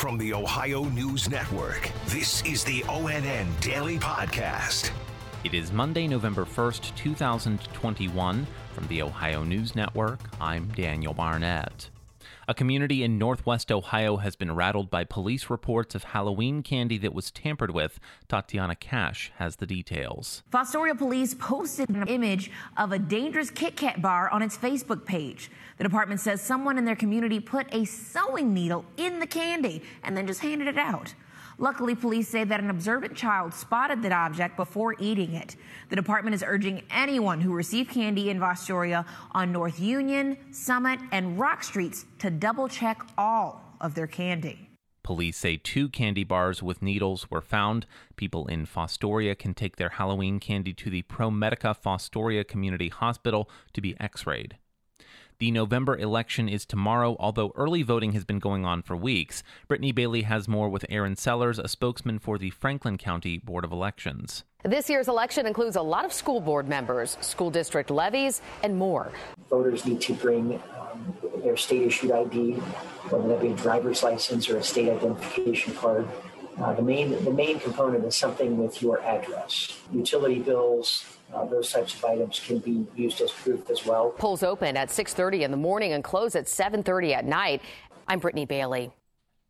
From the Ohio News Network, this is the ONN Daily Podcast. It is Monday, November 1st, 2021. From the Ohio News Network, I'm Daniel Barnett. A community in northwest Ohio has been rattled by police reports of Halloween candy that was tampered with. Tatiana Cash has the details. Fostoria police posted an image of a dangerous Kit Kat bar on its Facebook page. The department says someone in their community put a sewing needle in the candy and then just handed it out. Luckily, police say that an observant child spotted that object before eating it. The department is urging anyone who received candy in Fostoria on North Union, Summit, and Rock Streets to double check all of their candy. Police say two candy bars with needles were found. People in Fostoria can take their Halloween candy to the ProMedica Fostoria Community Hospital to be x rayed. The November election is tomorrow, although early voting has been going on for weeks. Brittany Bailey has more with Aaron Sellers, a spokesman for the Franklin County Board of Elections. This year's election includes a lot of school board members, school district levies, and more. Voters need to bring um, their state issued ID, whether that be a driver's license or a state identification card. Uh, the main the main component is something with your address. Utility bills, uh, those types of items can be used as proof as well. Polls open at 6:30 in the morning and close at 7:30 at night. I'm Brittany Bailey.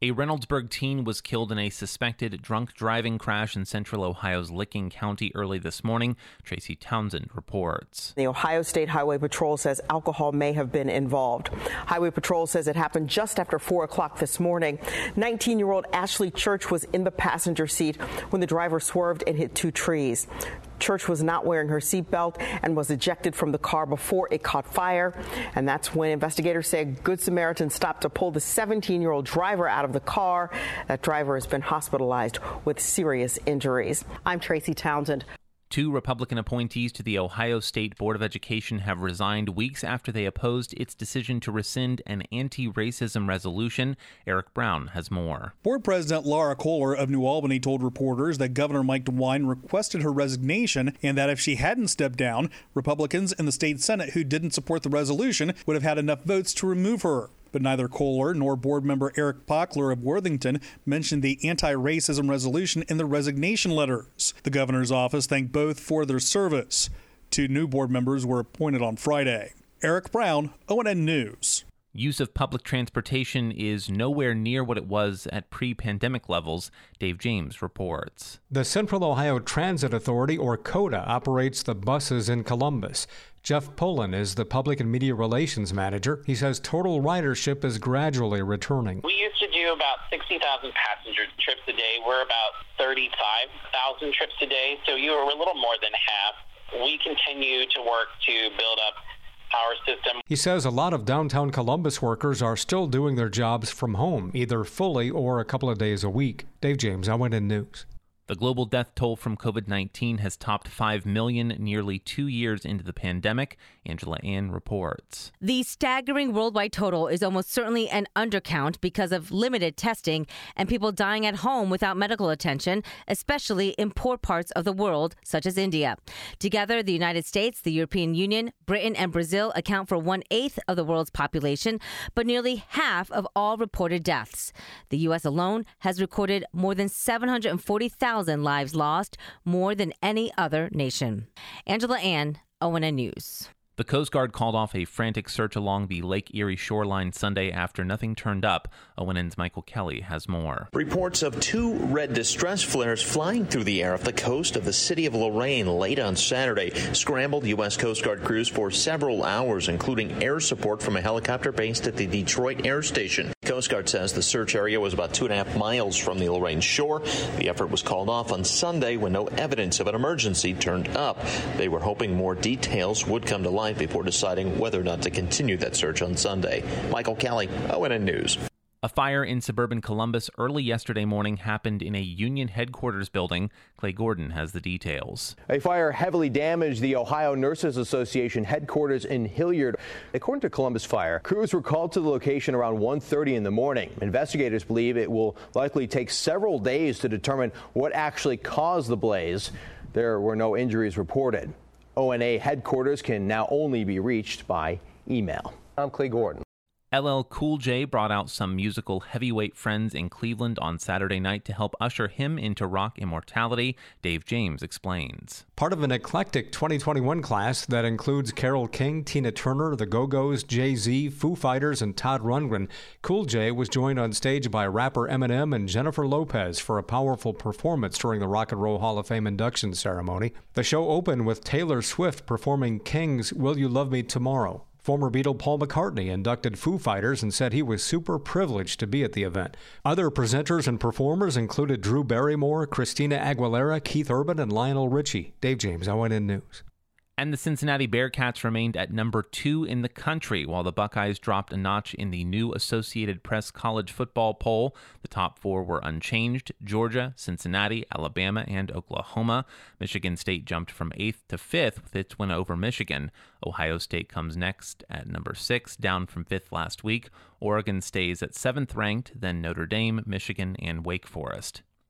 A Reynoldsburg teen was killed in a suspected drunk driving crash in central Ohio's Licking County early this morning. Tracy Townsend reports. The Ohio State Highway Patrol says alcohol may have been involved. Highway Patrol says it happened just after 4 o'clock this morning. 19 year old Ashley Church was in the passenger seat when the driver swerved and hit two trees. Church was not wearing her seatbelt and was ejected from the car before it caught fire. And that's when investigators say a Good Samaritan stopped to pull the 17 year old driver out of the car. That driver has been hospitalized with serious injuries. I'm Tracy Townsend. Two Republican appointees to the Ohio State Board of Education have resigned weeks after they opposed its decision to rescind an anti racism resolution. Eric Brown has more. Board President Laura Kohler of New Albany told reporters that Governor Mike DeWine requested her resignation and that if she hadn't stepped down, Republicans in the state Senate who didn't support the resolution would have had enough votes to remove her. But neither Kohler nor board member Eric Poklar of Worthington mentioned the anti racism resolution in the resignation letters. The governor's office thanked both for their service. Two new board members were appointed on Friday. Eric Brown, ONN News. Use of public transportation is nowhere near what it was at pre pandemic levels, Dave James reports. The Central Ohio Transit Authority, or COTA, operates the buses in Columbus. Jeff Poland is the public and media relations manager. He says total ridership is gradually returning. We used to do about 60,000 passenger trips a day. We're about 35,000 trips a day, so you are a little more than half. We continue to work to build up our system. He says a lot of downtown Columbus workers are still doing their jobs from home, either fully or a couple of days a week. Dave James, ONN News. The global death toll from COVID 19 has topped 5 million nearly two years into the pandemic. Angela Ann reports. The staggering worldwide total is almost certainly an undercount because of limited testing and people dying at home without medical attention, especially in poor parts of the world, such as India. Together, the United States, the European Union, Britain, and Brazil account for one eighth of the world's population, but nearly half of all reported deaths. The U.S. alone has recorded more than 740,000 lives lost, more than any other nation. Angela Ann, ONN News. The Coast Guard called off a frantic search along the Lake Erie shoreline Sunday after nothing turned up. ONN's Michael Kelly has more. Reports of two red distress flares flying through the air off the coast of the city of Lorain late on Saturday scrambled U.S. Coast Guard crews for several hours, including air support from a helicopter based at the Detroit Air Station. Coast Guard says the search area was about two and a half miles from the Lorain shore. The effort was called off on Sunday when no evidence of an emergency turned up. They were hoping more details would come to light before deciding whether or not to continue that search on Sunday. Michael Kelly, ONN News. A fire in suburban Columbus early yesterday morning happened in a union headquarters building. Clay Gordon has the details. A fire heavily damaged the Ohio Nurses Association headquarters in Hilliard. According to Columbus Fire, crews were called to the location around 1:30 in the morning. Investigators believe it will likely take several days to determine what actually caused the blaze. There were no injuries reported. ONA headquarters can now only be reached by email. I'm Clay Gordon. LL Cool J brought out some musical heavyweight friends in Cleveland on Saturday night to help usher him into rock immortality. Dave James explains. Part of an eclectic 2021 class that includes Carole King, Tina Turner, The Go Go's, Jay Z, Foo Fighters, and Todd Rundgren, Cool J was joined on stage by rapper Eminem and Jennifer Lopez for a powerful performance during the Rock and Roll Hall of Fame induction ceremony. The show opened with Taylor Swift performing King's Will You Love Me Tomorrow. Former Beatle Paul McCartney inducted Foo Fighters and said he was super privileged to be at the event. Other presenters and performers included Drew Barrymore, Christina Aguilera, Keith Urban, and Lionel Richie. Dave James, ONN News. And the Cincinnati Bearcats remained at number two in the country, while the Buckeyes dropped a notch in the new Associated Press college football poll. The top four were unchanged Georgia, Cincinnati, Alabama, and Oklahoma. Michigan State jumped from eighth to fifth with its win over Michigan. Ohio State comes next at number six, down from fifth last week. Oregon stays at seventh ranked, then Notre Dame, Michigan, and Wake Forest.